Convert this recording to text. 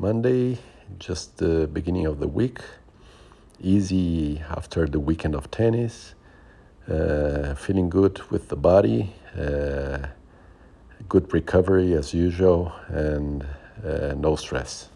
Monday, just the beginning of the week. Easy after the weekend of tennis. Uh, feeling good with the body. Uh, good recovery as usual, and uh, no stress.